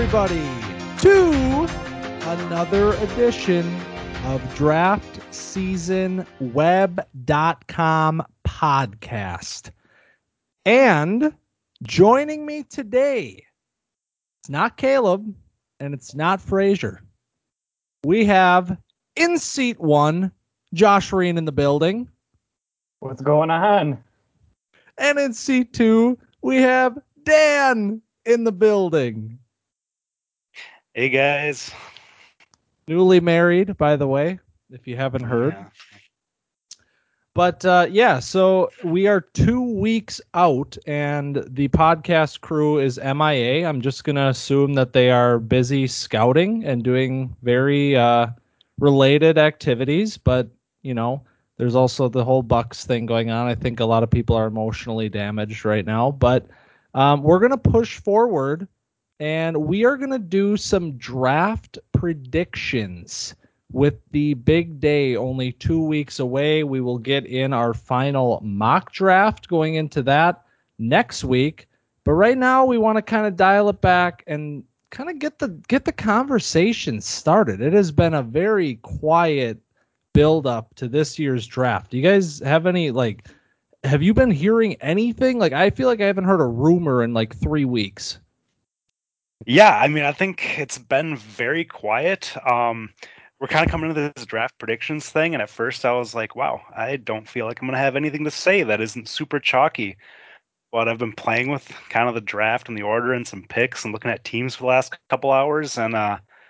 everybody, to another edition of DraftSeasonWeb.com podcast. And joining me today, it's not Caleb and it's not Frazier. We have in seat one, Josh Reen in the building. What's going on? And in seat two, we have Dan in the building. Hey guys. Newly married, by the way, if you haven't heard. Yeah. But uh, yeah, so we are two weeks out, and the podcast crew is MIA. I'm just going to assume that they are busy scouting and doing very uh, related activities. But, you know, there's also the whole Bucks thing going on. I think a lot of people are emotionally damaged right now. But um, we're going to push forward and we are going to do some draft predictions with the big day only two weeks away. We will get in our final mock draft going into that next week. But right now, we want to kind of dial it back and kind of get the get the conversation started. It has been a very quiet build up to this year's draft. Do you guys have any like? Have you been hearing anything? Like, I feel like I haven't heard a rumor in like three weeks. Yeah, I mean, I think it's been very quiet. Um, we're kind of coming into this draft predictions thing, and at first I was like, "Wow, I don't feel like I'm gonna have anything to say that isn't super chalky." But I've been playing with kind of the draft and the order and some picks and looking at teams for the last couple hours, and uh, I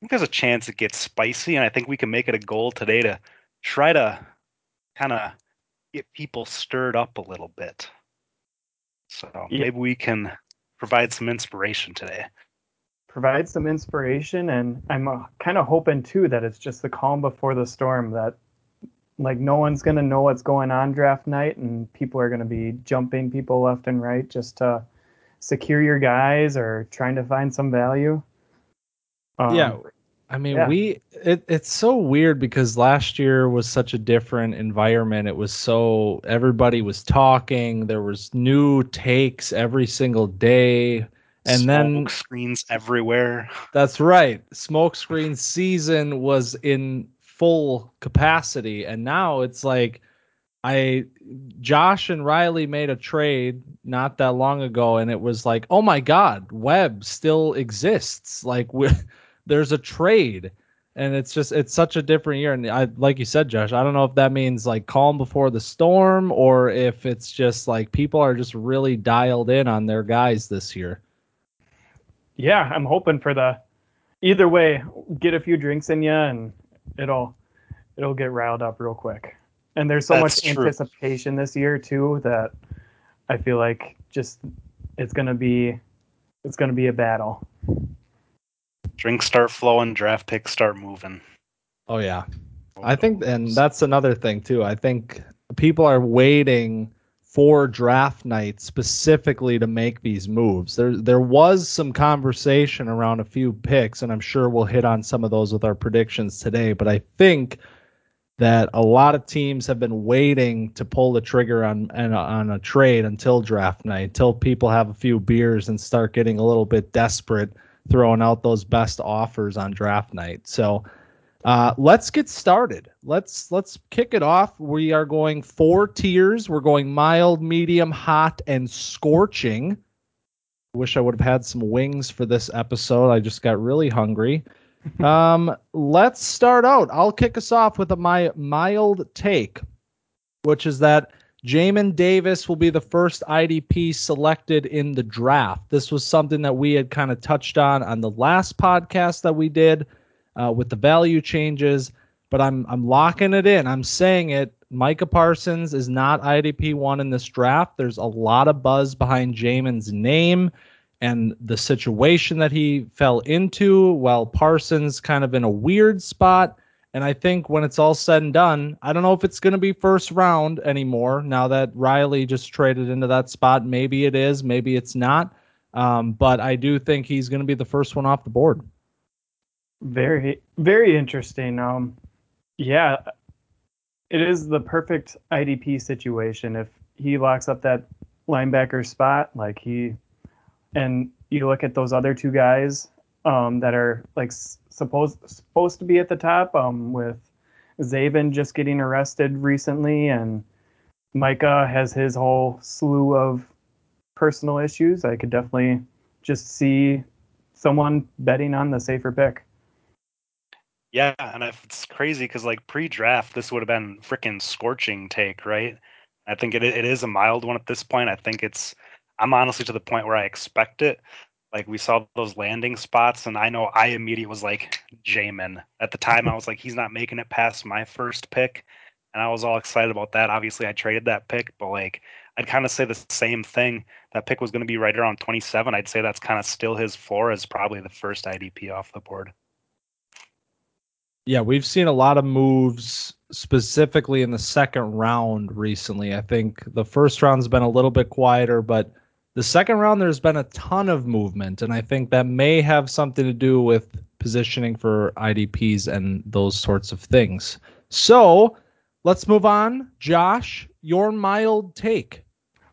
think there's a chance it gets spicy, and I think we can make it a goal today to try to kind of get people stirred up a little bit. So Yeah. maybe we can provide some inspiration today. Provide some inspiration, and I'm uh, kind of hoping too that it's just the calm before the storm. That like no one's gonna know what's going on draft night, and people are gonna be jumping people left and right just to secure your guys or trying to find some value. Um, yeah. I mean, yeah. we it, it's so weird because last year was such a different environment. It was so everybody was talking, there was new takes every single day. And then Smoke screens everywhere. that's right. Smokescreen season was in full capacity and now it's like I Josh and Riley made a trade not that long ago and it was like, "Oh my god, Webb still exists." Like we, there's a trade and it's just it's such a different year and I like you said Josh, I don't know if that means like calm before the storm or if it's just like people are just really dialed in on their guys this year. yeah, I'm hoping for the either way. Get a few drinks in you, and it'll it'll get riled up real quick. And there's so That's much true. anticipation this year too that I feel like just it's gonna be it's gonna be a battle. Drinks start flowing, draft picks start moving. Oh yeah. Oh, I think, and that's another thing too. I think people are waiting for draft night specifically to make these moves. There, there was some conversation around a few picks, and I'm sure we'll hit on some of those with our predictions today. But I think that a lot of teams have been waiting to pull the trigger on on, on a trade until draft night, until people have a few beers and start getting a little bit desperate, throwing out those best offers on draft night. So. Uh, let's get started. Let's let's kick it off. We are going four tiers. We're going mild, medium, hot, and scorching. Wish I would have had some wings for this episode. I just got really hungry. um, let's start out. I'll kick us off with a my mild take, which is that Jamin Davis will be the first IDP selected in the draft. This was something that we had kind of touched on on the last podcast that we did uh, with the value changes, but I'm I'm locking it in. I'm saying it. Micah Parsons is not IDP one in this draft. There's a lot of buzz behind Jamin's name and the situation that he fell into while Parsons kind of in a weird spot. And I think when it's all said and done, I don't know if it's going to be first round anymore now that Riley just traded into that spot. Maybe it is, maybe it's not. Um, but I do think he's going to be the first one off the board. Very, very interesting. Um, yeah, it is the perfect IDP situation. If he locks up that linebacker spot, like he, and you look at those other two guys um, that are like supposed supposed to be at the top um, with Zaven just getting arrested recently and Micah has his whole slew of personal issues. I could definitely just see someone betting on the safer pick. Yeah, and it's crazy because like pre-draft, this would have been freaking scorching take, right? I think it it is a mild one at this point. I think it's I'm honestly to the point where I expect it. Like we saw those landing spots, and I know I immediately was like Jamin. At the time, I was like, he's not making it past my first pick, and I was all excited about that. Obviously, I traded that pick, but like I'd kind of say the same thing. That pick was going to be right around 27. I'd say that's kind of still his floor as probably the first IDP off the board. Yeah, we've seen a lot of moves specifically in the second round recently. I think the first round's been a little bit quieter, but the second round there's been a ton of movement, and I think that may have something to do with positioning for IDPs and those sorts of things. So let's move on. Josh, your mild take.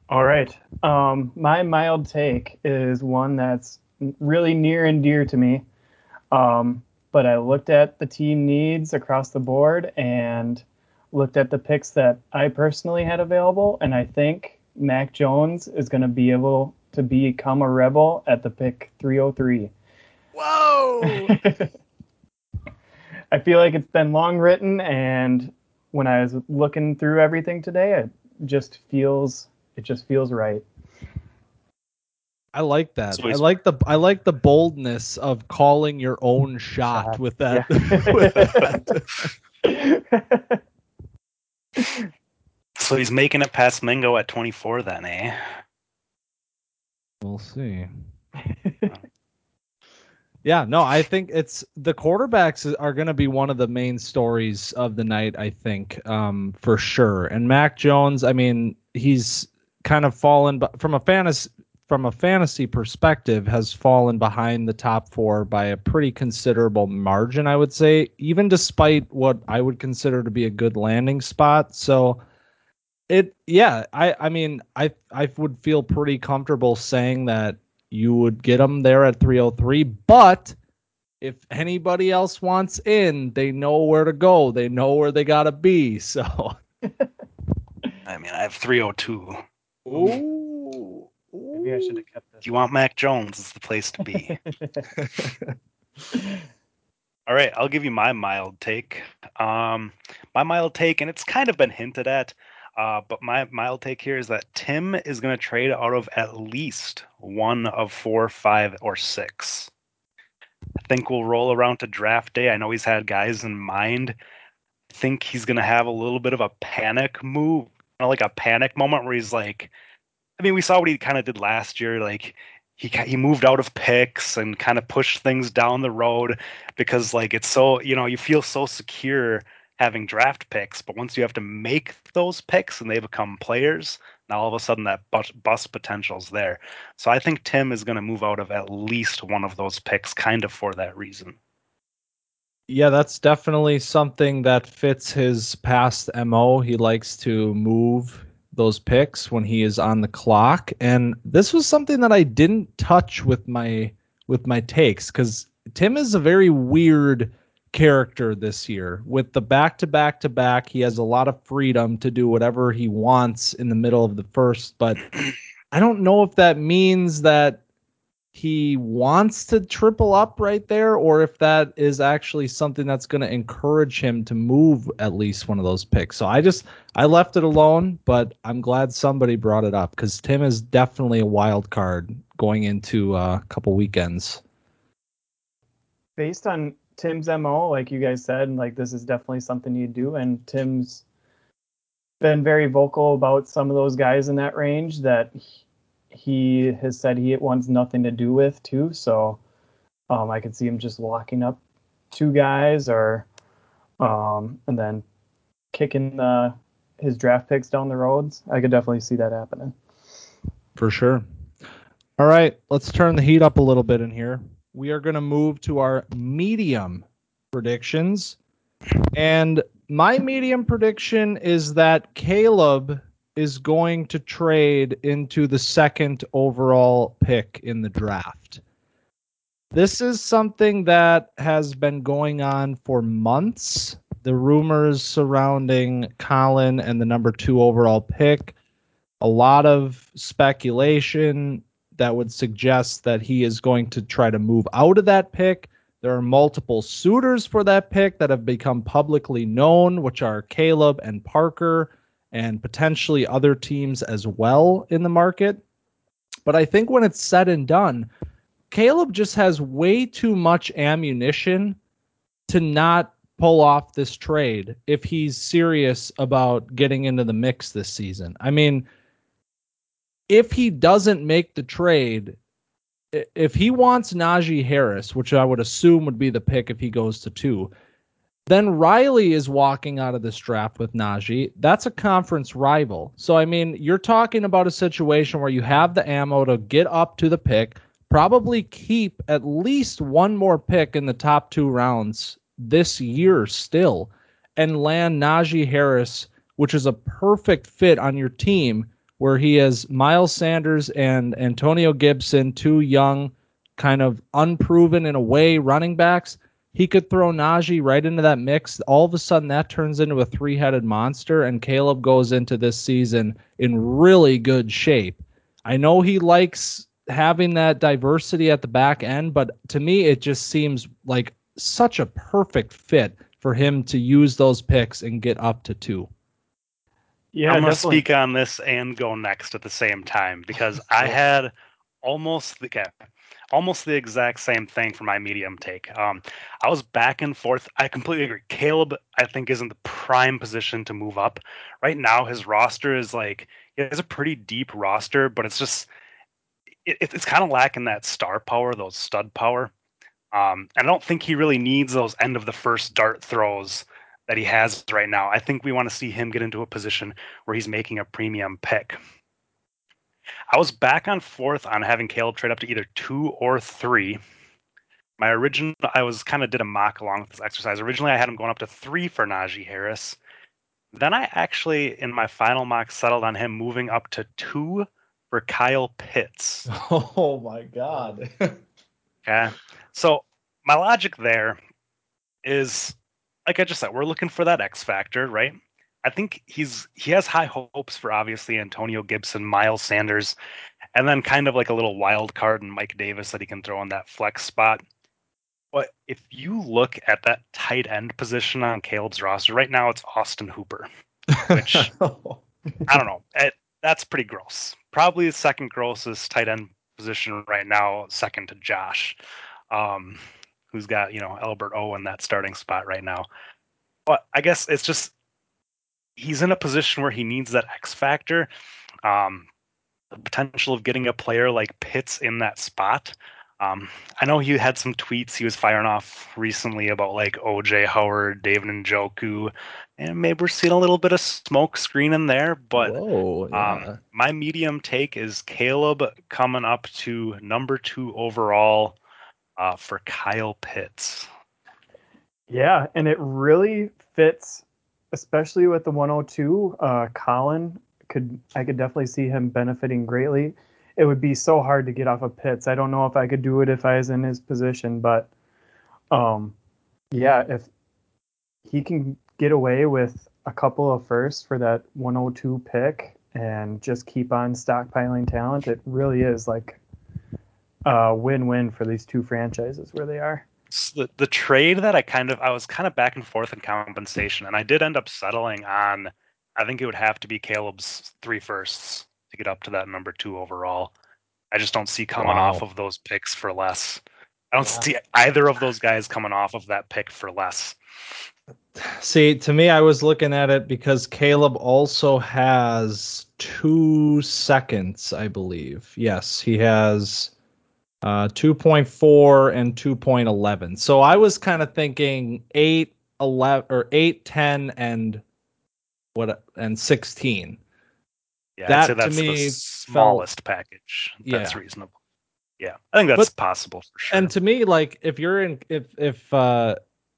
All right. Um, my mild take is one that's really near and dear to me. Um, but I looked at the team needs across the board and looked at the picks that I personally had available, and I think Mac Jones is going to be able to become a rebel at the pick 303. Whoa! I feel like it's been long written, and when I was looking through everything today, it just feels it just feels right. I like that. I like the I like the boldness of calling your own shot, shot. with that. Yeah. with that. so he's making it past Mingo at 24 then, eh? We'll see. yeah, no, I think it's the quarterbacks are going to be one of the main stories of the night. I think, um, for sure. And Mac Jones, I mean, he's kind of fallen, but from a fantasy from a fantasy perspective, has fallen behind the top four by a pretty considerable margin, I would say, even despite what I would consider to be a good landing spot. So it yeah, I I mean, I I would feel pretty comfortable saying that you would get them there at 303, but if anybody else wants in, they know where to go. They know where they got to be. So I mean, I have 302. Ooh. Maybe I should have kept this. If you want Mac Jones, it's the place to be. All right, I'll give you my mild take. Um, my mild take, and it's kind of been hinted at, uh, but my mild take here is that Tim is going to trade out of at least one of four, five, or six. I think we'll roll around to draft day. I know he's had guys in mind. I think he's going to have a little bit of a panic move, like a panic moment where he's like, I mean, we saw what he kind of did last year. Like he he moved out of picks and kind of pushed things down the road because like it's so you know you feel so secure having draft picks, but once you have to make those picks and they become players, now all of a sudden that bust, potential's there. So I think Tim is going to move out of at least one of those picks, kind of for that reason. Yeah, that's definitely something that fits his past mo. He likes to move those picks when he is on the clock and this was something that I didn't touch with my with my takes cuz Tim is a very weird character this year with the back to back to back he has a lot of freedom to do whatever he wants in the middle of the first but I don't know if that means that he wants to triple up right there or if that is actually something that's going to encourage him to move at least one of those picks. So I just I left it alone, but I'm glad somebody brought it up cuz Tim is definitely a wild card going into uh, a couple weekends. Based on Tim's MO, like you guys said, like this is definitely something you do and Tim's been very vocal about some of those guys in that range that he, has said he wants nothing to do with too. So um, I could see him just locking up two guys or um, and then kicking the, his draft picks down the roads. I could definitely see that happening. For sure. All right, let's turn the heat up a little bit in here. We are going to move to our medium predictions. And my medium prediction is that Caleb is going to trade into the second overall pick in the draft. This is something that has been going on for months. The rumors surrounding Colin and the number two overall pick, a lot of speculation that would suggest that he is going to try to move out of that pick. There are multiple suitors for that pick that have become publicly known, which are Caleb and Parker and potentially other teams as well in the market. But I think when it's said and done, Caleb just has way too much ammunition to not pull off this trade if he's serious about getting into the mix this season. I mean, if he doesn't make the trade, if he wants Najee Harris, which I would assume would be the pick if he goes to two, then Riley is walking out of this draft with Najee. That's a conference rival. So, I mean, you're talking about a situation where you have the ammo to get up to the pick, probably keep at least one more pick in the top two rounds this year still, and land Najee Harris, which is a perfect fit on your team where he has Miles Sanders and Antonio Gibson, two young, kind of unproven in a way running backs he could throw Najee right into that mix. All of a sudden, that turns into a three headed monster, and Caleb goes into this season in really good shape. I know he likes having that diversity at the back end, but to me, it just seems like such a perfect fit for him to use those picks and get up to two. Yeah, I'm going to speak on this and go next at the same time because I had almost the okay, almost the exact same thing for my medium take. Um, I was back and forth. I completely agree. Caleb, I think, is in the prime position to move up. Right now, his roster is like he has a pretty deep roster, but it's just it, it's kind of lacking that star power, those stud power. Um, and I don't think he really needs those end of the first dart throws that he has right now. I think we want to see him get into a position where he's making a premium pick. I was back on fourth on having Caleb trade up to either two or three. My original, I was kind of did a mock along with this exercise. Originally, I had him going up to three for Najee Harris. Then I actually, in my final mock, settled on him moving up to two for Kyle Pitts. Oh my God. okay. So my logic there is, like I just said, we're looking for that X factor, right? I think he's he has high hopes for obviously Antonio Gibson, Miles Sanders, and then kind of like a little wild card and Mike Davis that he can throw in that flex spot. But if you look at that tight end position on Caleb's roster right now, it's Austin Hooper, which I don't know. It, that's pretty gross. Probably the second grossest tight end position right now, second to Josh, um, who's got you know Albert O in that starting spot right now. But I guess it's just he's in a position where he needs that X factor. Um, the potential of getting a player like Pitts in that spot. Um, I know he had some tweets he was firing off recently about like OJ Howard, David and Njoku, and maybe we're seeing a little bit of smoke screen in there. But Whoa, yeah. um, my medium take is Caleb coming up to number two overall uh, for Kyle Pitts. Yeah, and it really fits especially with the 102, uh, Colin could I could definitely see him benefiting greatly. It would be so hard to get off of Pitts. I don't know if I could do it if I was in his position, but um, yeah, if he can get away with a couple of firsts for that 102 pick and just keep on stockpiling talent, it really is like a win-win for these two franchises where they are the, the trade that I kind of I was kind of back and forth in compensation, and I did end up settling on. I think it would have to be Caleb's three firsts to get up to that number two overall. I just don't see coming wow. off of those picks for less. I don't yeah. see either of those guys coming off of that pick for less. See, to me, I was looking at it because Caleb also has two seconds, I believe. Yes, he has uh, 2.4 and 2.11. So I was kind of thinking 8, 11, or 8, 10, and what and 16. Yeah, that to that's me the smallest felt, package. That's yeah. reasonable. Yeah, I think that's but, possible for sure. And to me, like if you're in, if if uh,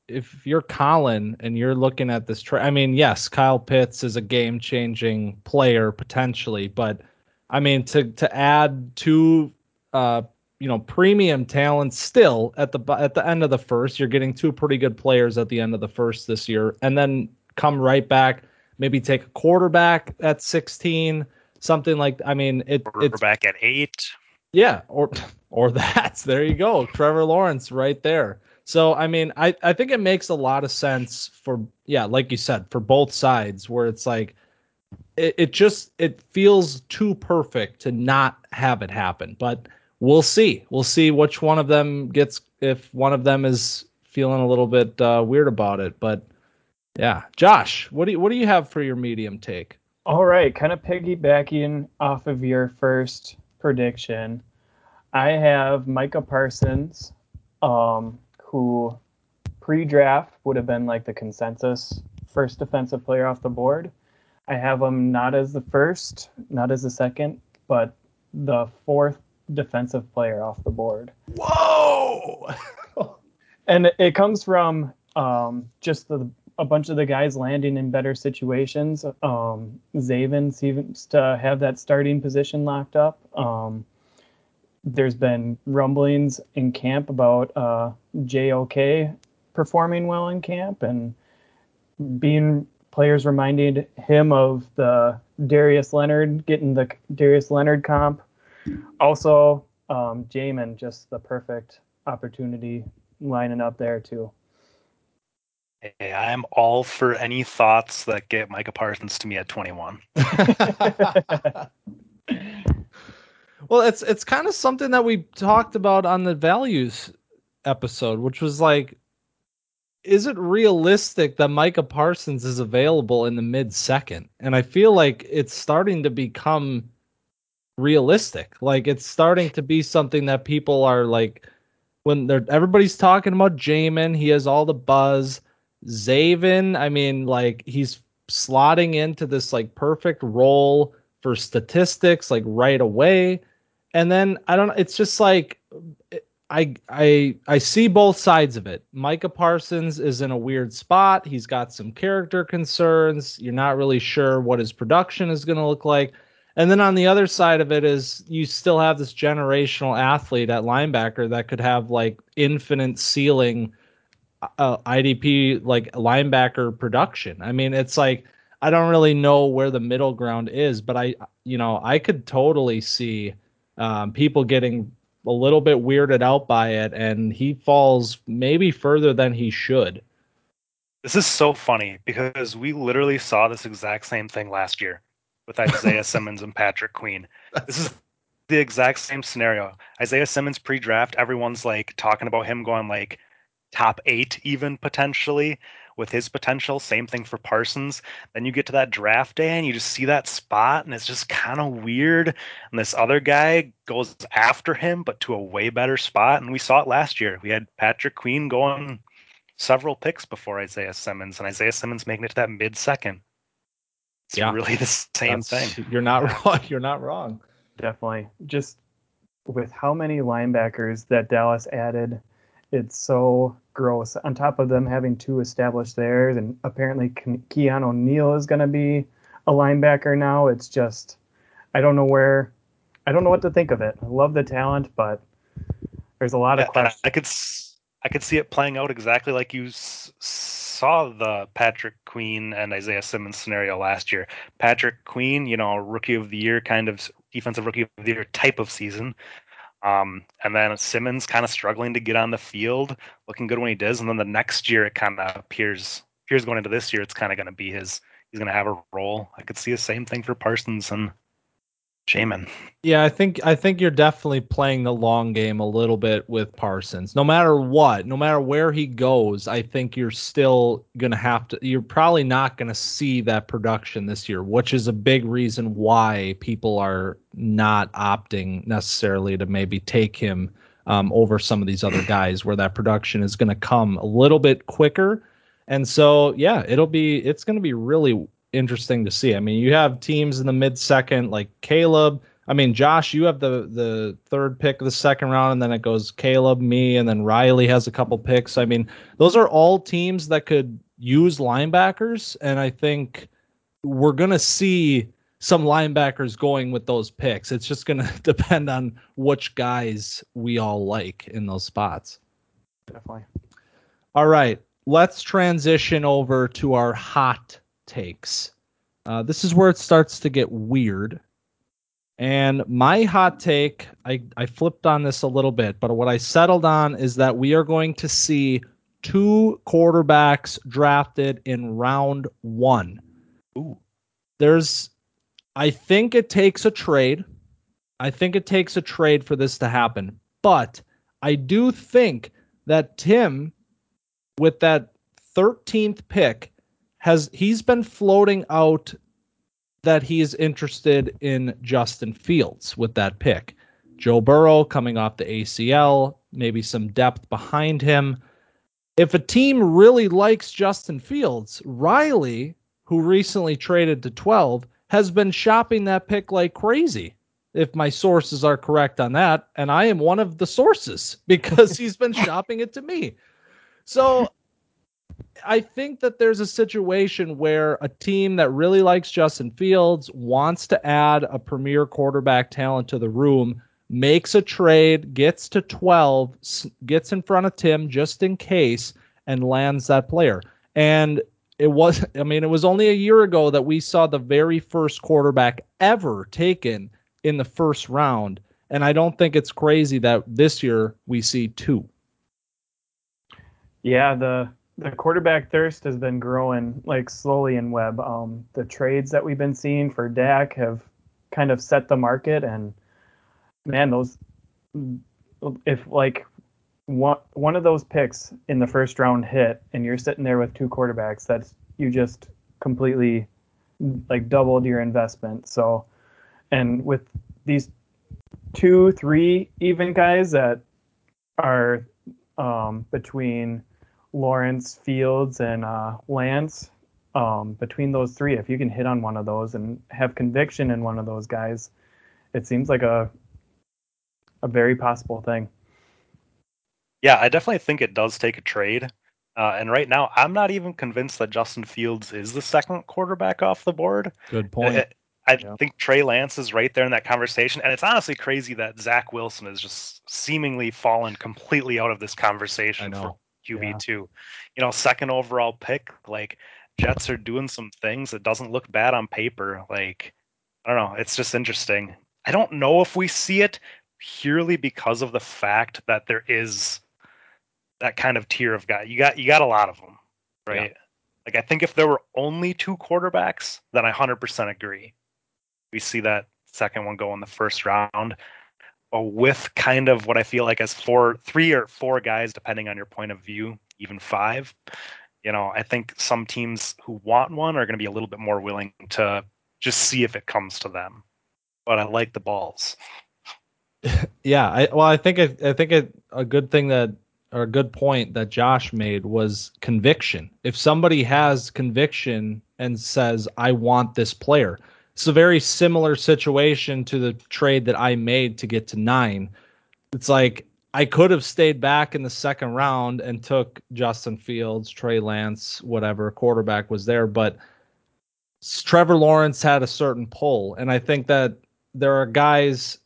if you're Colin and you're looking at this tra- I mean, yes, Kyle Pitts is a game-changing player potentially, but I mean to to add two uh you know premium talent still at the at the end of the first, you're getting two pretty good players at the end of the first this year and then come right back, maybe take a quarterback at 16, something like I mean, it quarterback at 8. Yeah, or or that. There you go. Trevor Lawrence right there. So I mean, I I think it makes a lot of sense for yeah, like you said, for both sides where it's like it, it just it feels too perfect to not have it happen. But we'll see. We'll see which one of them gets if one of them is feeling a little bit uh, weird about it. But yeah, Josh, what do you what do you have for your medium take? All right, kind of piggybacking off of your first prediction, I have Micah Parsons. Um, who pre-draft would have been like the consensus first defensive player off the board. I have him not as the first, not as the second, but the fourth defensive player off the board. Whoa! and it comes from um, just the, a bunch of the guys landing in better situations. Um, Zaven seems to have that starting position locked up. Um, there's been rumblings in camp about uh, JOK performing well in camp and being players reminded him of the Darius Leonard getting the Darius Leonard comp. Also, um, Jamin just the perfect opportunity lining up there too. Hey, I'm all for any thoughts that get Micah Parsons to me at 21. Well, it's it's kind of something that we talked about on the values episode, which was like, is it realistic that Micah Parsons is available in the mid second? And I feel like it's starting to become realistic. Like it's starting to be something that people are like when they're everybody's talking about Jamin, he has all the buzz. Zaven, I mean, like he's slotting into this like perfect role for statistics like right away and then I don't. It's just like eh, I I I see both sides of it. Micah Parsons is in a weird spot. He's got some character concerns. You're not really sure what his production is going to look like. And then on the other side of it is you still have this generational athlete at linebacker that could have like infinite ceiling uh, IDP like linebacker production. I mean, it's like I don't really know where the middle ground is, but I you know, I could totally see um, people getting a little bit weirded out by it, and he falls maybe further than he should. This is so funny because we literally saw this exact same thing last year with Isaiah Simmons and Patrick Queen. This is the exact same scenario. Isaiah Simmons pre-draft, everyone's like talking about him going like top eight, even potentially with his potential. Same thing for Parsons. Then you get to that draft day and you just see that spot and it's just kind of weird. And this other guy goes after him, but to a way better spot. And we saw it last year. We had Patrick Queen going several picks before Isaiah Simmons, and Isaiah Simmons making it to that mid second. It's yeah, really the same thing. You're not wrong. You're not wrong. Definitely. Just with how many linebackers that Dallas added it's so gross. On top of them having two established there, and apparently Keanu Neal is going to be a linebacker now. It's just, I don't know where, I don't know what to think of it. I love the talent, but there's a lot yeah, of questions. I could, I could see it playing out exactly like you s- saw the Patrick Queen and Isaiah Simmons scenario last year. Patrick Queen, you know, rookie of the year kind of defensive rookie of the year type of season. Um, and then Simmons kind of struggling to get on the field, looking good when he does. And then the next year, it kind of appears appears going into this year, it's kind of going to be his. He's going to have a role. I could see the same thing for Parsons and Jamin. Yeah, I think I think you're definitely playing the long game a little bit with Parsons. No matter what, no matter where he goes, I think you're still gonna have to. You're probably not gonna see that production this year, which is a big reason why people are not opting necessarily to maybe take him um, over some of these other guys, where that production is gonna come a little bit quicker. And so, yeah, it'll be it's gonna be really interesting to see. I mean, you have teams in the mid second like Caleb, I mean, Josh, you have the the third pick of the second round, and then it goes Caleb, me, and then Riley has a couple picks. I mean, those are all teams that could use linebackers, and I think we're gonna see some linebackers going with those picks. It's just gonna depend on which guys we all like in those spots. Definitely. All right, let's transition over to our hot takes. Uh, this is where it starts to get weird. And my hot take, I, I flipped on this a little bit, but what I settled on is that we are going to see two quarterbacks drafted in round one. Ooh. There's, I think it takes a trade. I think it takes a trade for this to happen. But I do think that Tim, with that 13th pick, has he's been floating out that he is interested in Justin Fields with that pick. Joe Burrow coming off the ACL, maybe some depth behind him. If a team really likes Justin Fields, Riley, who recently traded to 12, has been shopping that pick like crazy. If my sources are correct on that, and I am one of the sources because he's been shopping it to me. So I think that there's a situation where a team that really likes Justin Fields wants to add a premier quarterback talent to the room, makes a trade, gets to 12, gets in front of Tim just in case, and lands that player. And it was, I mean, it was only a year ago that we saw the very first quarterback ever taken in the first round. And I don't think it's crazy that this year we see two. Yeah, the the quarterback thirst has been growing like slowly in web. Um, the trades that we've been seeing for Dak have kind of set the market, and man, those if like one one of those picks in the first round hit, and you're sitting there with two quarterbacks, that's you just completely like doubled your investment. So, and with these two, three even guys that are um, between Lawrence, Fields, and uh, Lance. Um, between those three, if you can hit on one of those and have conviction in one of those guys, it seems like a a very possible thing. Yeah, I definitely think it does take a trade. Uh, and right now, I'm not even convinced that Justin Fields is the second quarterback off the board. Good point. I, I yeah. think Trey Lance is right there in that conversation, and it's honestly crazy that Zach Wilson is just seemingly fallen completely out of this conversation for QB two. Yeah. You know, second overall pick. Like Jets are doing some things that doesn't look bad on paper. Like I don't know, it's just interesting. I don't know if we see it purely because of the fact that there is that kind of tier of guy. You got you got a lot of them, right? Yeah. Like I think if there were only two quarterbacks, then I 100% agree. We see that second one go in the first round with kind of what I feel like as four, three or four guys, depending on your point of view, even five. You know, I think some teams who want one are going to be a little bit more willing to just see if it comes to them. But I like the balls. Yeah, I, well, I think I, I think it, a good thing that or a good point that Josh made was conviction. If somebody has conviction and says, "I want this player," It's a very similar situation to the trade that I made to get to nine. It's like I could have stayed back in the second round and took Justin Fields, Trey Lance, whatever quarterback was there, but Trevor Lawrence had a certain pull, and I think that there are guys,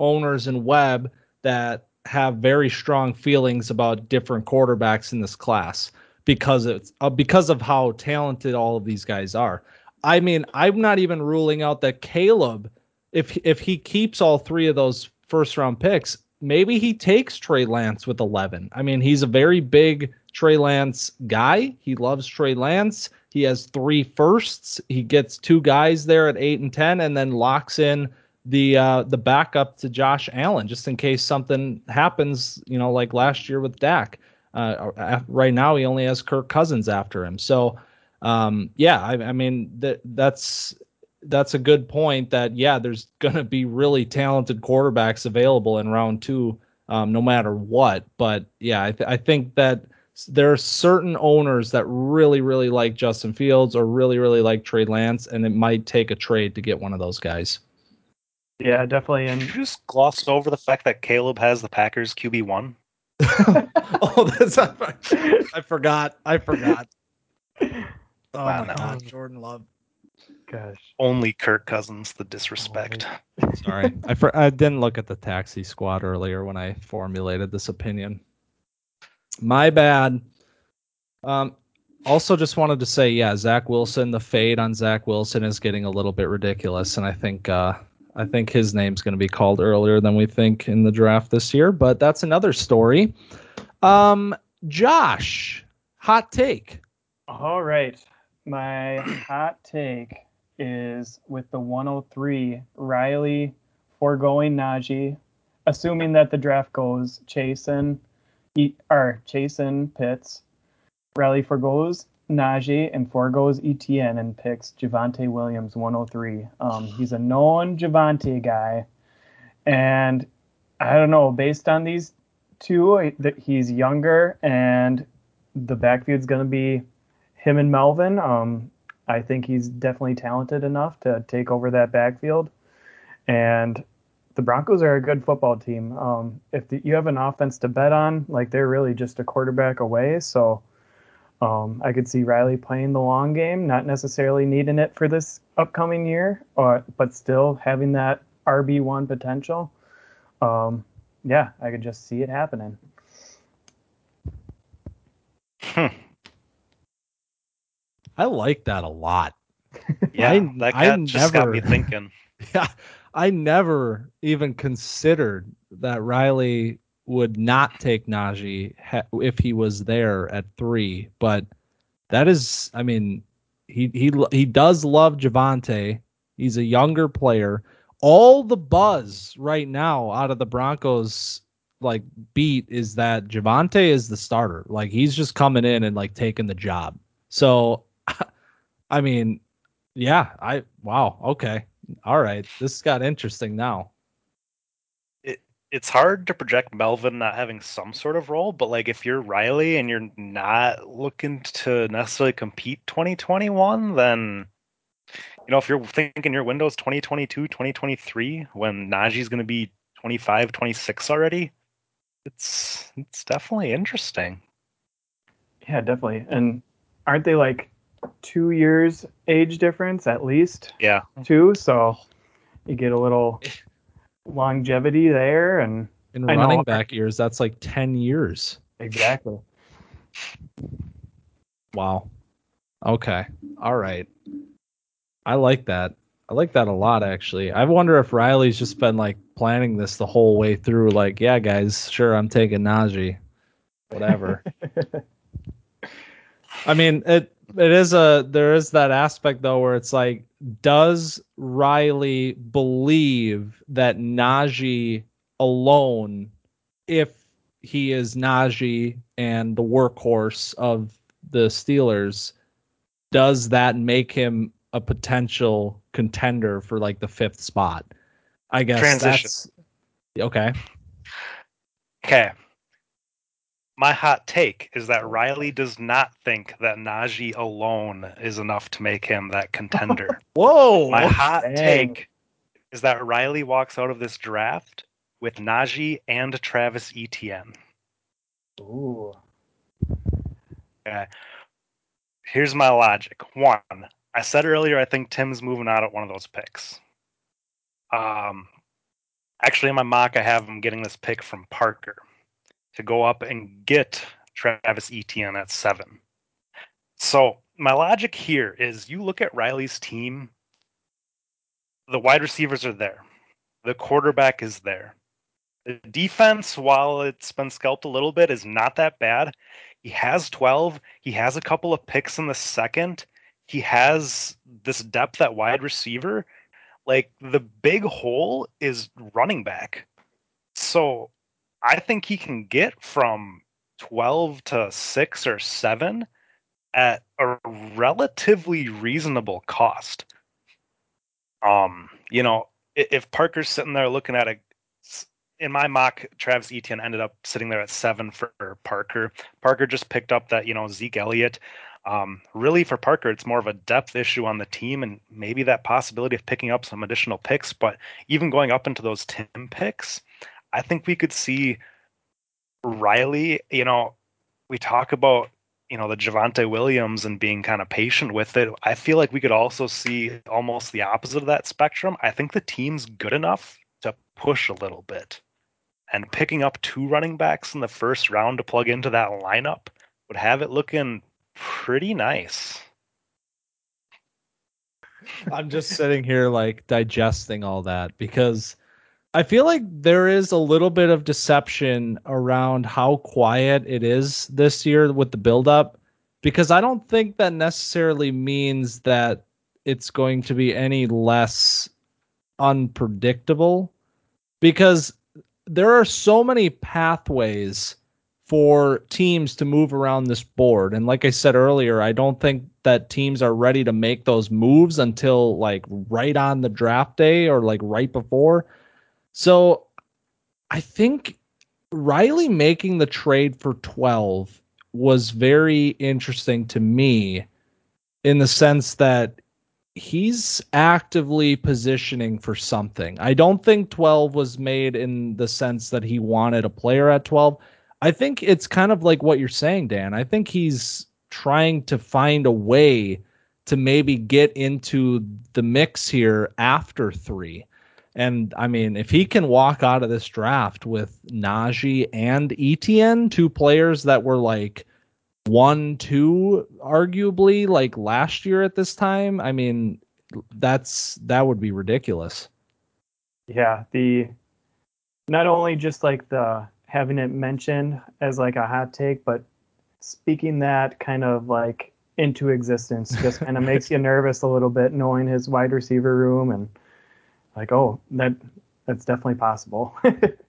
owners and Web that have very strong feelings about different quarterbacks in this class because it's uh, because of how talented all of these guys are. I mean, I'm not even ruling out that Caleb, if if he keeps all three of those first round picks, maybe he takes Trey Lance with 11. I mean, he's a very big Trey Lance guy. He loves Trey Lance. He has three firsts. He gets two guys there at eight and ten, and then locks in the uh, the backup to Josh Allen just in case something happens. You know, like last year with Dak. Uh, right now, he only has Kirk Cousins after him. So um, yeah, I, I mean that that's that's a good point. That yeah, there's going to be really talented quarterbacks available in round two, um, no matter what. But yeah, I, th- I think that there are certain owners that really really like Justin Fields or really really like Trey Lance, and it might take a trade to get one of those guys. Yeah, definitely. Did And you just glossed over the fact that Caleb has the Packers QB one? oh, that's I forgot. I forgot. Oh Wow, my no. god, Jordan Love. gosh, Only Kirk Cousins, the disrespect. Sorry, I for, I didn't look at the taxi squad earlier when I formulated this opinion. My bad. Um, also just wanted to say, yeah, Zach Wilson, the fade on Zach Wilson is getting a little bit ridiculous, and I think uh, I think his name's going to be called earlier than we think in the draft this year. But that's another story. Um, Josh, hot take. All right. My hot take is with the 103, Riley foregoing Najee, assuming that the draft goes Chasen, or Chasen Pitts. Riley foregoes Najee and foregoes ETN and picks Javonte Williams 103. Um, he's a known Javonte guy. And I don't know, based on these two, that he's younger and the backfield's going to be him and Melvin. Um, I think he's definitely talented enough to take over that backfield. And the Broncos are a good football team. Um, if the, you have an offense to bet on, like they're really just a quarterback away. So um, I could see Riley playing the long game, not necessarily needing it for this upcoming year, or, but still having that RB1 potential. Um, yeah, I could just see it happening. Hmm. I like that a lot. Yeah, I- that I just got me never- thinking. Yeah, I never even considered that Riley would not take Najee if he was there at three. But that is, I mean, he he he does love Javonte. He's a younger player. All the buzz right now out of the Broncos like beat is that Javonte is the starter. Like he's just coming in and like taking the job. So, I mean, yeah, I wow, okay. All right, this got interesting now. It It's hard to project Melvin not having some sort of role, but like if you're Riley and you're not looking to necessarily compete 2021, then you know if you're thinking your window's 2022, 2023, when Najee's going to be 25, 26 already, it's it's definitely interesting. Yeah, definitely. And aren't they like two years age difference at least? Yeah, Two, so you get a little longevity there, and In I know. running back years, that's like 10 years. exactly. Wow. Okay. All right. I like that. I like that a lot actually. I wonder if Riley's just been like planning this the whole way through like, yeah, guys, sure I'm taking Najee. Whatever. I mean, it it is a there is that aspect though where it's like does Riley believe that Najee alone if he is Najee and the workhorse of the Steelers does that make him a potential contender for like the fifth spot? I guess Transition. that's okay. Okay. My hot take is that Riley does not think that Najee alone is enough to make him that contender. Whoa. My hot dang. take is that Riley walks out of this draft with Najee and Travis Etienne. Ooh. Okay. Here's my logic. One, I said earlier I think Tim's moving out at one of those picks. Um, actually, in my mock, I have him getting this pick from Parker to go up and get Travis Etienne at seven. So my logic here is you look at Riley's team, the wide receivers are there, the quarterback is there. The defense, while it's been scalped a little bit, is not that bad. He has 12. He has a couple of picks in the second. He has this depth at wide receiver. Like the big hole is running back. So I think he can get from 12 to 6 or 7 at a relatively reasonable cost. Um, you know, if Parker's sitting there looking at a in my mock, Travis Etienne ended up sitting there at seven for Parker. Parker just picked up that you know Zeke Elliott Um, really, for Parker, it's more of a depth issue on the team, and maybe that possibility of picking up some additional picks. But even going up into those Tim picks, I think we could see Riley. You know, we talk about you know the Javonte Williams and being kind of patient with it. I feel like we could also see almost the opposite of that spectrum. I think the team's good enough to push a little bit, and picking up two running backs in the first round to plug into that lineup would have it looking pretty nice. I'm just sitting here like digesting all that because I feel like there is a little bit of deception around how quiet it is this year with the buildup because I don't think that necessarily means that it's going to be any less unpredictable because there are so many pathways for teams to move around this board. And like I said earlier, I don't think that teams are ready to make those moves until like right on the draft day or like right before. So I think Riley making the trade for 12 was very interesting to me in the sense that he's actively positioning for something. I don't think 12 was made in the sense that he wanted a player at 12. I think it's kind of like what you're saying, Dan. I think he's trying to find a way to maybe get into the mix here after three. And I mean, if he can walk out of this draft with Najee and Etienne, two players that were like one, two, arguably like last year at this time, I mean, that's that would be ridiculous. Yeah, the not only just like the having it mentioned as like a hot take, but speaking that kind of like into existence just kind of makes you nervous a little bit knowing his wide receiver room and like oh that that's definitely possible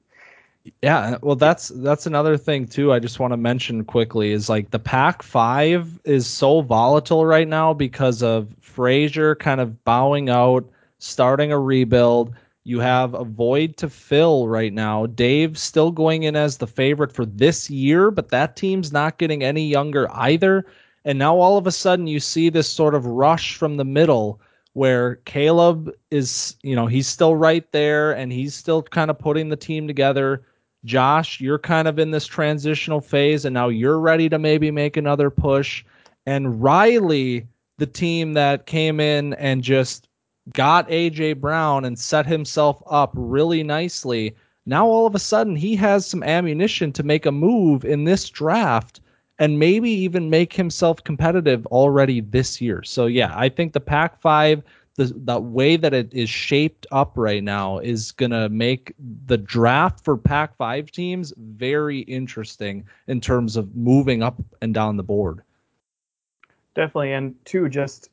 yeah well that's that's another thing too i just want to mention quickly is like the pack five is so volatile right now because of frazier kind of bowing out starting a rebuild you have a void to fill right now. Dave still going in as the favorite for this year, but that team's not getting any younger either. And now all of a sudden you see this sort of rush from the middle where Caleb is, you know, he's still right there and he's still kind of putting the team together. Josh, you're kind of in this transitional phase and now you're ready to maybe make another push. And Riley, the team that came in and just got AJ Brown and set himself up really nicely. Now all of a sudden he has some ammunition to make a move in this draft and maybe even make himself competitive already this year. So yeah, I think the Pac 5 the the way that it is shaped up right now is to make the draft for Pac 5 teams very interesting in terms of moving up and down the board. Definitely and two just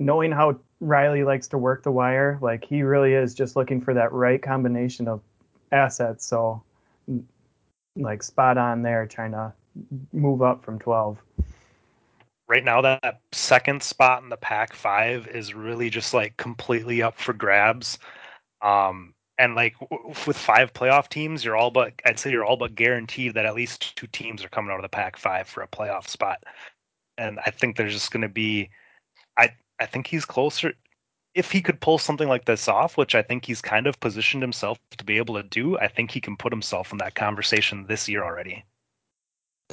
knowing how Riley likes to work the wire. Like he really is just looking for that right combination of assets. So, like spot on there, trying to move up from 12. Right now, that second spot in the pack five is really just like completely up for grabs. Um, and like with five playoff teams, you're all but I'd say you're all but guaranteed that at least two teams are coming out of the pack five for a playoff spot. And I think there's just going to be, I I think he's closer. If he could pull something like this off, which I think he's kind of positioned himself to be able to do, I think he can put himself in that conversation this year already.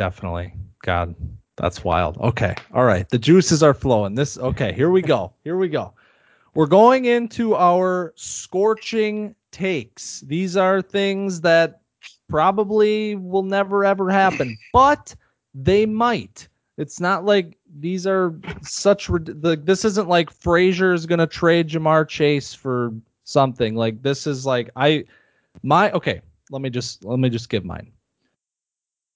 Definitely. God, that's wild. Okay. All right. The juices are flowing. This okay, here we go. Here we go. We're going into our scorching takes. These are things that probably will never ever happen, but they might. It's not like these are such the this isn't like Frazier's gonna trade Ja'Marr Chase for something. Like this is like I my okay. Let me just let me just give mine.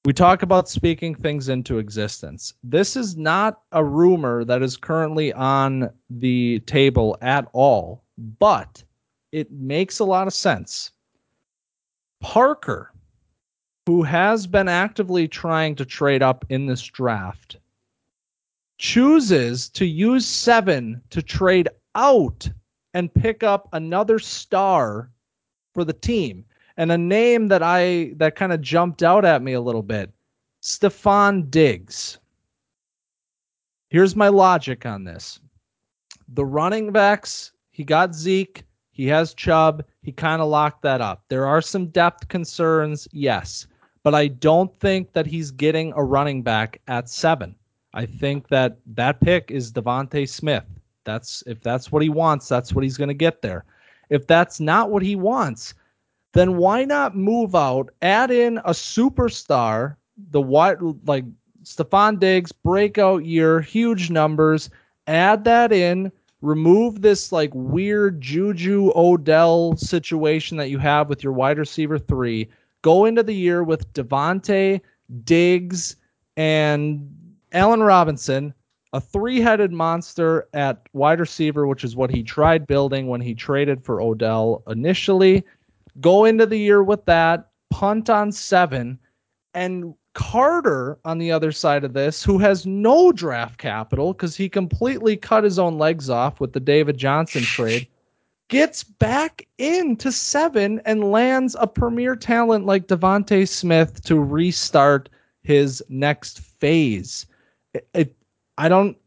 We talk about speaking things into existence. This is not a rumor that is currently on the table at all, but it makes a lot of sense. Parker who has been actively trying to trade up in this draft, chooses to use seven to trade out and pick up another star for the team. And a name that I that kind of jumped out at me a little bit, Stefon Diggs. here's my logic on this. The running backs, he got Zeke, he has Chubb, he kind of locked that up. There are some depth concerns, yes, but I don't think that he's getting a running back at seven. I think that that pick is DeVonta Smith. That's if that's what he wants, that's what he's going to get there. If that's not what he wants, then why not move out, add in a superstar, the white like Stefon Diggs breakout year, huge numbers, add that in, remove this like weird Juju Odell situation that you have with your wide receiver 3, go into the year with Davante, Diggs, and Allen Robinson, a three headed monster at wide receiver, which is what he tried building when he traded for Odell initially. Go into the year with that, punt on seven, and Carter on the other side of this, who has no draft capital because he completely cut his own legs off with the David Johnson trade, gets back into seven and lands a premier talent like DeVonta Smith to restart his next phase. It, it I don't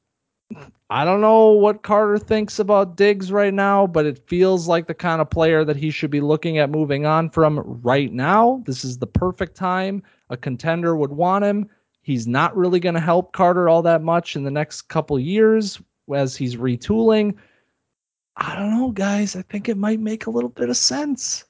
I don't know what Carter thinks about Diggs right now, but it feels like the kind of player that he should be looking at moving on from right now. This is the perfect time. A contender would want him. He's not really going to help Carter all that much in the next couple years as he's retooling. I don't know, guys. I think it might make a little bit of sense.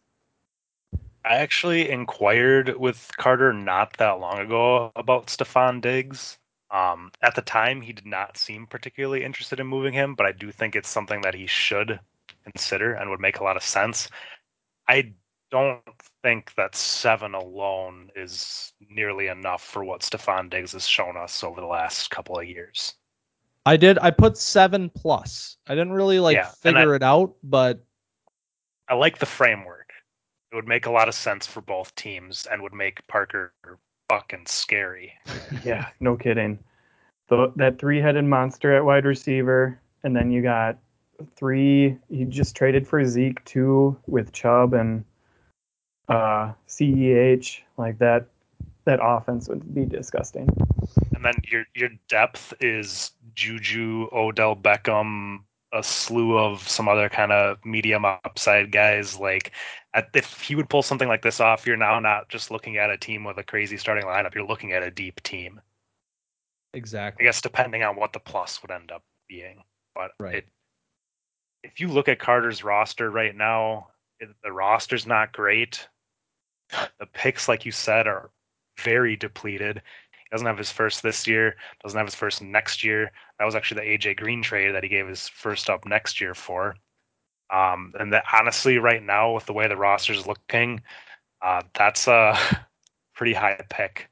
I actually inquired with Carter not that long ago about Stefon Diggs. Um, at the time, he did not seem particularly interested in moving him, but I do think it's something that he should consider and would make a lot of sense. I don't think that seven alone is nearly enough for what Stefon Diggs has shown us over the last couple of years. I did. I put seven plus. I didn't really like yeah, figure I, it out, but I like the framework. It would make a lot of sense for both teams and would make Parker fucking scary. yeah, no kidding. The, that three-headed monster at wide receiver, and then you got three. You just traded for Zeke two with Chubb and uh, Ceh. Like that, that offense would be disgusting. And then your your depth is Juju, Odell Beckham, a slew of some other kind of medium upside guys. Like, if he would pull something like this off, you're now not just looking at a team with a crazy starting lineup. You're looking at a deep team. Exactly. I guess depending on what the plus would end up being, but right. It, if you look at Carter's roster right now, it, the roster's not great. The picks, like you said, are very depleted. He doesn't have his first this year, doesn't have his first next year. That was actually the AJ Green trade that he gave his first up next year for. Um, and that honestly, right now, with the way the roster's looking, uh, that's a pretty high pick.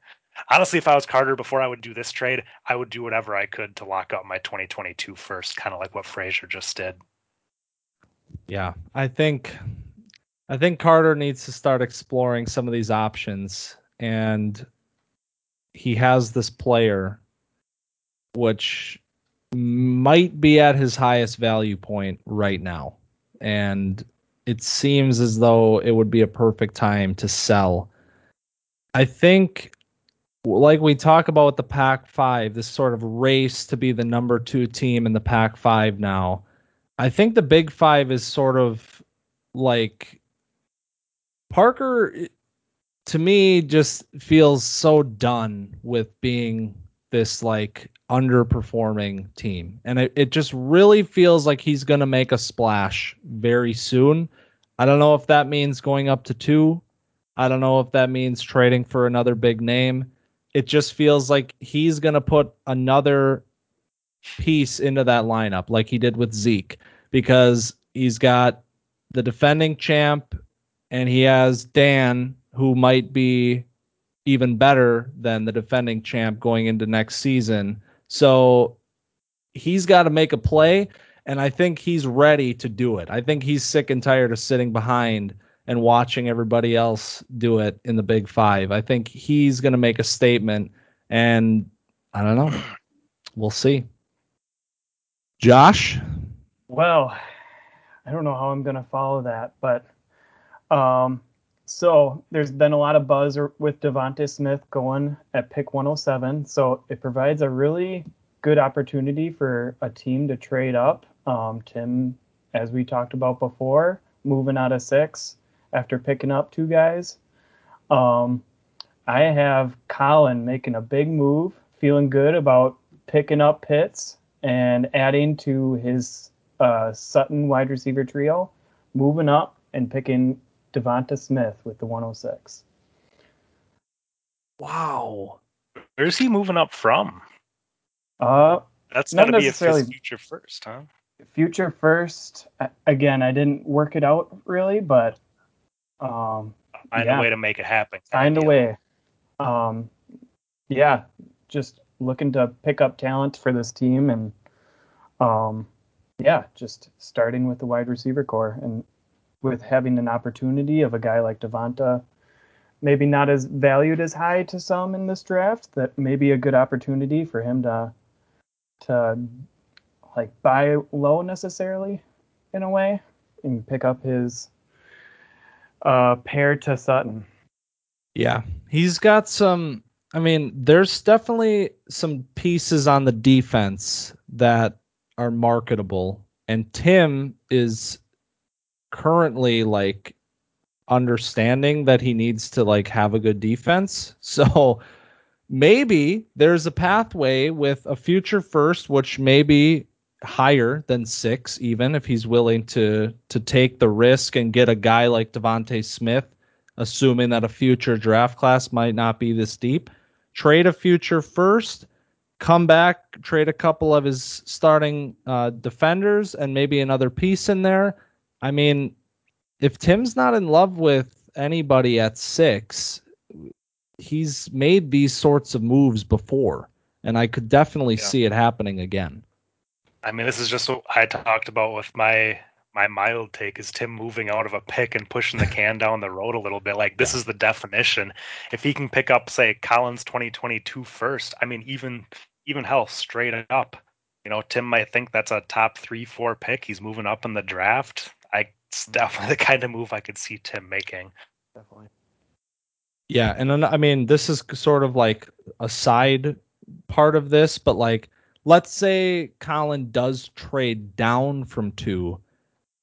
Honestly, if I was Carter before I would do this trade, I would do whatever I could to lock up my 2022 first, kind of like what Frazier just did. Yeah, I think I think Carter needs to start exploring some of these options and he has this player which might be at his highest value point right now. And it seems as though it would be a perfect time to sell. I think, like we talk about the Pac 5, this sort of race to be the number two team in the Pac 5 now. I think the Big Five is sort of like Parker to me just feels so done with being this like underperforming team. And it, it just really feels like he's going to make a splash very soon. I don't know if that means going up to two. I don't know if that means trading for another big name. It just feels like he's going to put another piece into that lineup like he did with Zeke because he's got the defending champ and he has Dan who might be even better than the defending champ going into next season. So he's got to make a play, and I think he's ready to do it. I think he's sick and tired of sitting behind and watching everybody else do it in the Big Five. I think he's going to make a statement, and I don't know. We'll see. Josh? Well, I don't know how I'm going to follow that, but um, so there's been a lot of buzz with DeVonta Smith going at pick 107. So it provides a really good opportunity for a team to trade up. Um, Tim, as we talked about before, moving out of six after picking up two guys. Um, I have Colin making a big move, feeling good about picking up Pitts and adding to his uh, Sutton wide receiver trio, moving up and picking Devonta Smith with the 106. Wow. Where's he moving up from? Uh, That's Not to be a necessarily- future first, huh? future first. Again, I didn't work it out really, but um, Find Yeah. a way to make it happen. find a way. Um, yeah, just looking to pick up talent for this team and um, yeah, just starting with the wide receiver core and with having an opportunity of a guy like Devonta, maybe not as valued as high to some in this draft, that may be a good opportunity for him to to like buy low necessarily in a way and pick up his uh pair to Sutton. Yeah, he's got some. I mean, there's definitely some pieces on the defense that are marketable, and Tim is currently like understanding that he needs to like have a good defense. So maybe there's a pathway with a future first, which may be higher than six, even if he's willing to to take the risk and get a guy like DeVonta Smith assuming that a future draft class might not be this deep. Trade a future first, come back, trade a couple of his starting uh, defenders, and maybe another piece in there. I mean, if Tim's not in love with anybody at six, he's made these sorts of moves before, and I could definitely Yeah. see it happening again. I mean, this is just what I talked about with my my mild take is Tim moving out of a pick and pushing the can down the road a little bit. Like this is the definition. If he can pick up, say, Collins 2022 first, I mean, even even hell, straight up, you know, Tim might think that's a top three, four pick. He's moving up in the draft. I it's definitely the kind of move I could see Tim making. Definitely. Yeah, and then, I mean, this is sort of like a side part of this, but like, let's say Colin does trade down from two.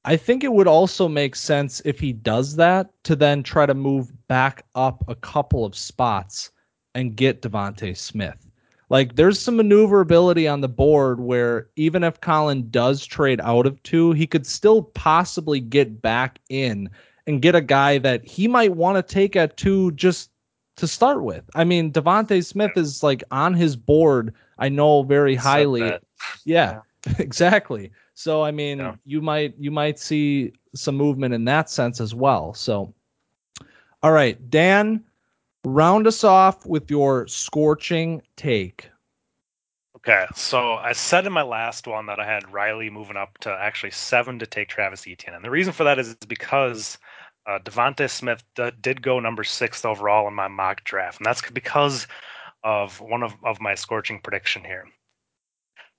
I think it would also make sense if he does that to then try to move back up a couple of spots and get DeVonta Smith. Like, there's some maneuverability on the board where even if Colin does trade out of two, he could still possibly get back in and get a guy that he might want to take at two just to start with. I mean, DeVonta Smith is like on his board. I know very highly. that. Yeah, exactly. So I mean, Yeah. you might you might see some movement in that sense as well. So, all right, Dan, round us off with your scorching take. Okay, so I said in my last one that I had Riley moving up to actually seven to take Travis Etienne, and the reason for that is because uh, Smith d- did go number six overall in my mock draft, and that's because of one of, of my scorching prediction here.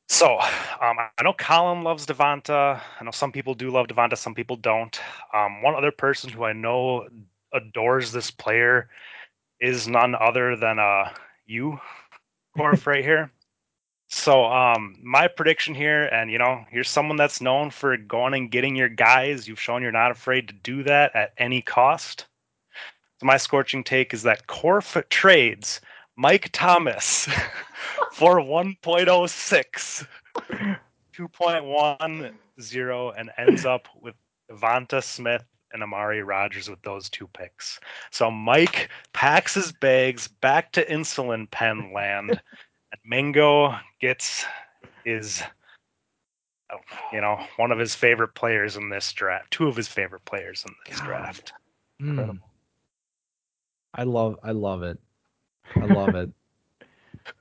So um, I know Colin loves Devonta. I know some people do love Devonta, some people don't. Um, one other person who I know adores this player is none other than uh, you, Corf, right here. So, um, my prediction here, and you know, here's someone that's known for going and getting your guys. You've shown you're not afraid to do that at any cost. So, my scorching take is that Corf trades Mike Thomas for 1.06, 2.10, and ends up with Devonta Smith and Amari Rodgers with those two picks. So, Mike packs his bags back to insulin pen land. And Mingo gets his, oh, you know, one of his favorite players in this draft, two of his favorite players in this God. draft. Mm. I love I love it. I love it.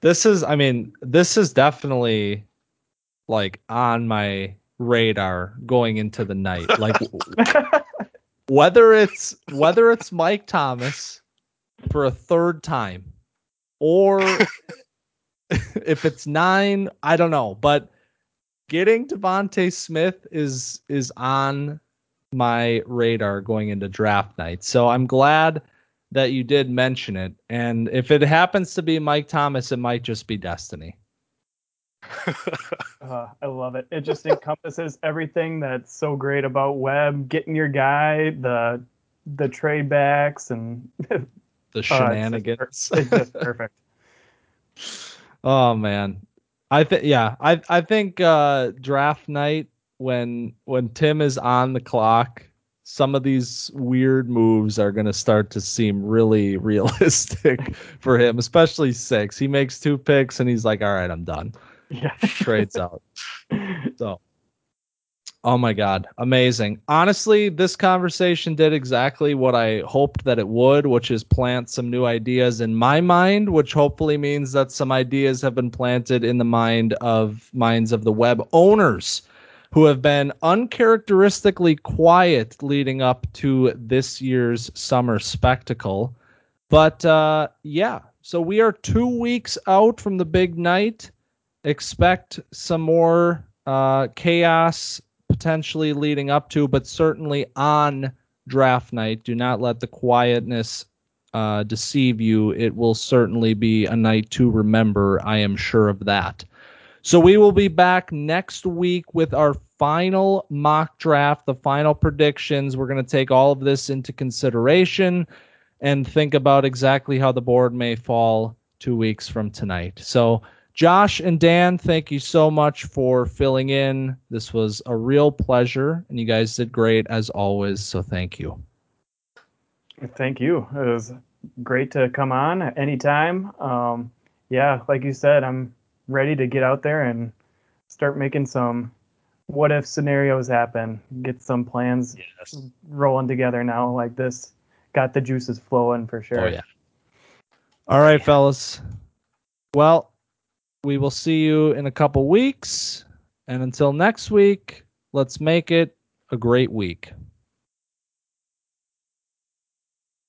This is I mean, this is definitely like on my radar going into the night. Like whether it's whether it's Mike Thomas for a third time or if it's nine, I don't know. But getting DeVonta Smith is is on my radar going into draft night. So I'm glad that you did mention it. And if it happens to be Mike Thomas, it might just be destiny. uh, I love it. It just encompasses everything that's so great about web, getting your guy, the the trade backs, and the shenanigans. Uh, it's, just, it's just perfect. oh man, I think yeah, I I think uh, draft night when when Tim is on the clock, some of these weird moves are going to start to seem really realistic for him, especially six. He makes two picks and he's like, "All right, I'm done." Yeah. Trades out. So, oh my god, amazing. Honestly, this conversation did exactly what I hoped that it would, which is plant some new ideas in my mind, which hopefully means that some ideas have been planted in the mind of minds of the web owners who have been uncharacteristically quiet leading up to this year's summer spectacle. But uh, yeah, so we are two weeks out from the big night. Expect some more uh, chaos potentially leading up to, but certainly on draft night. Do not let the quietness uh, deceive you. It will certainly be a night to remember. I am sure of that. So we will be back next week with our final mock draft, the final predictions. We're going to take all of this into consideration and think about exactly how the board may fall two weeks from tonight. So, Josh and Dan, thank you so much for filling in. This was a real pleasure, and you guys did great as always. So, thank you. Thank you. It was great to come on anytime. Um, yeah, like you said, I'm ready to get out there and start making some what if scenarios happen, get some plans yes. rolling together now like this. Got the juices flowing for sure. Oh yeah. All right, fellas. Well, we will see you in a couple weeks. And until next week, let's make it a great week.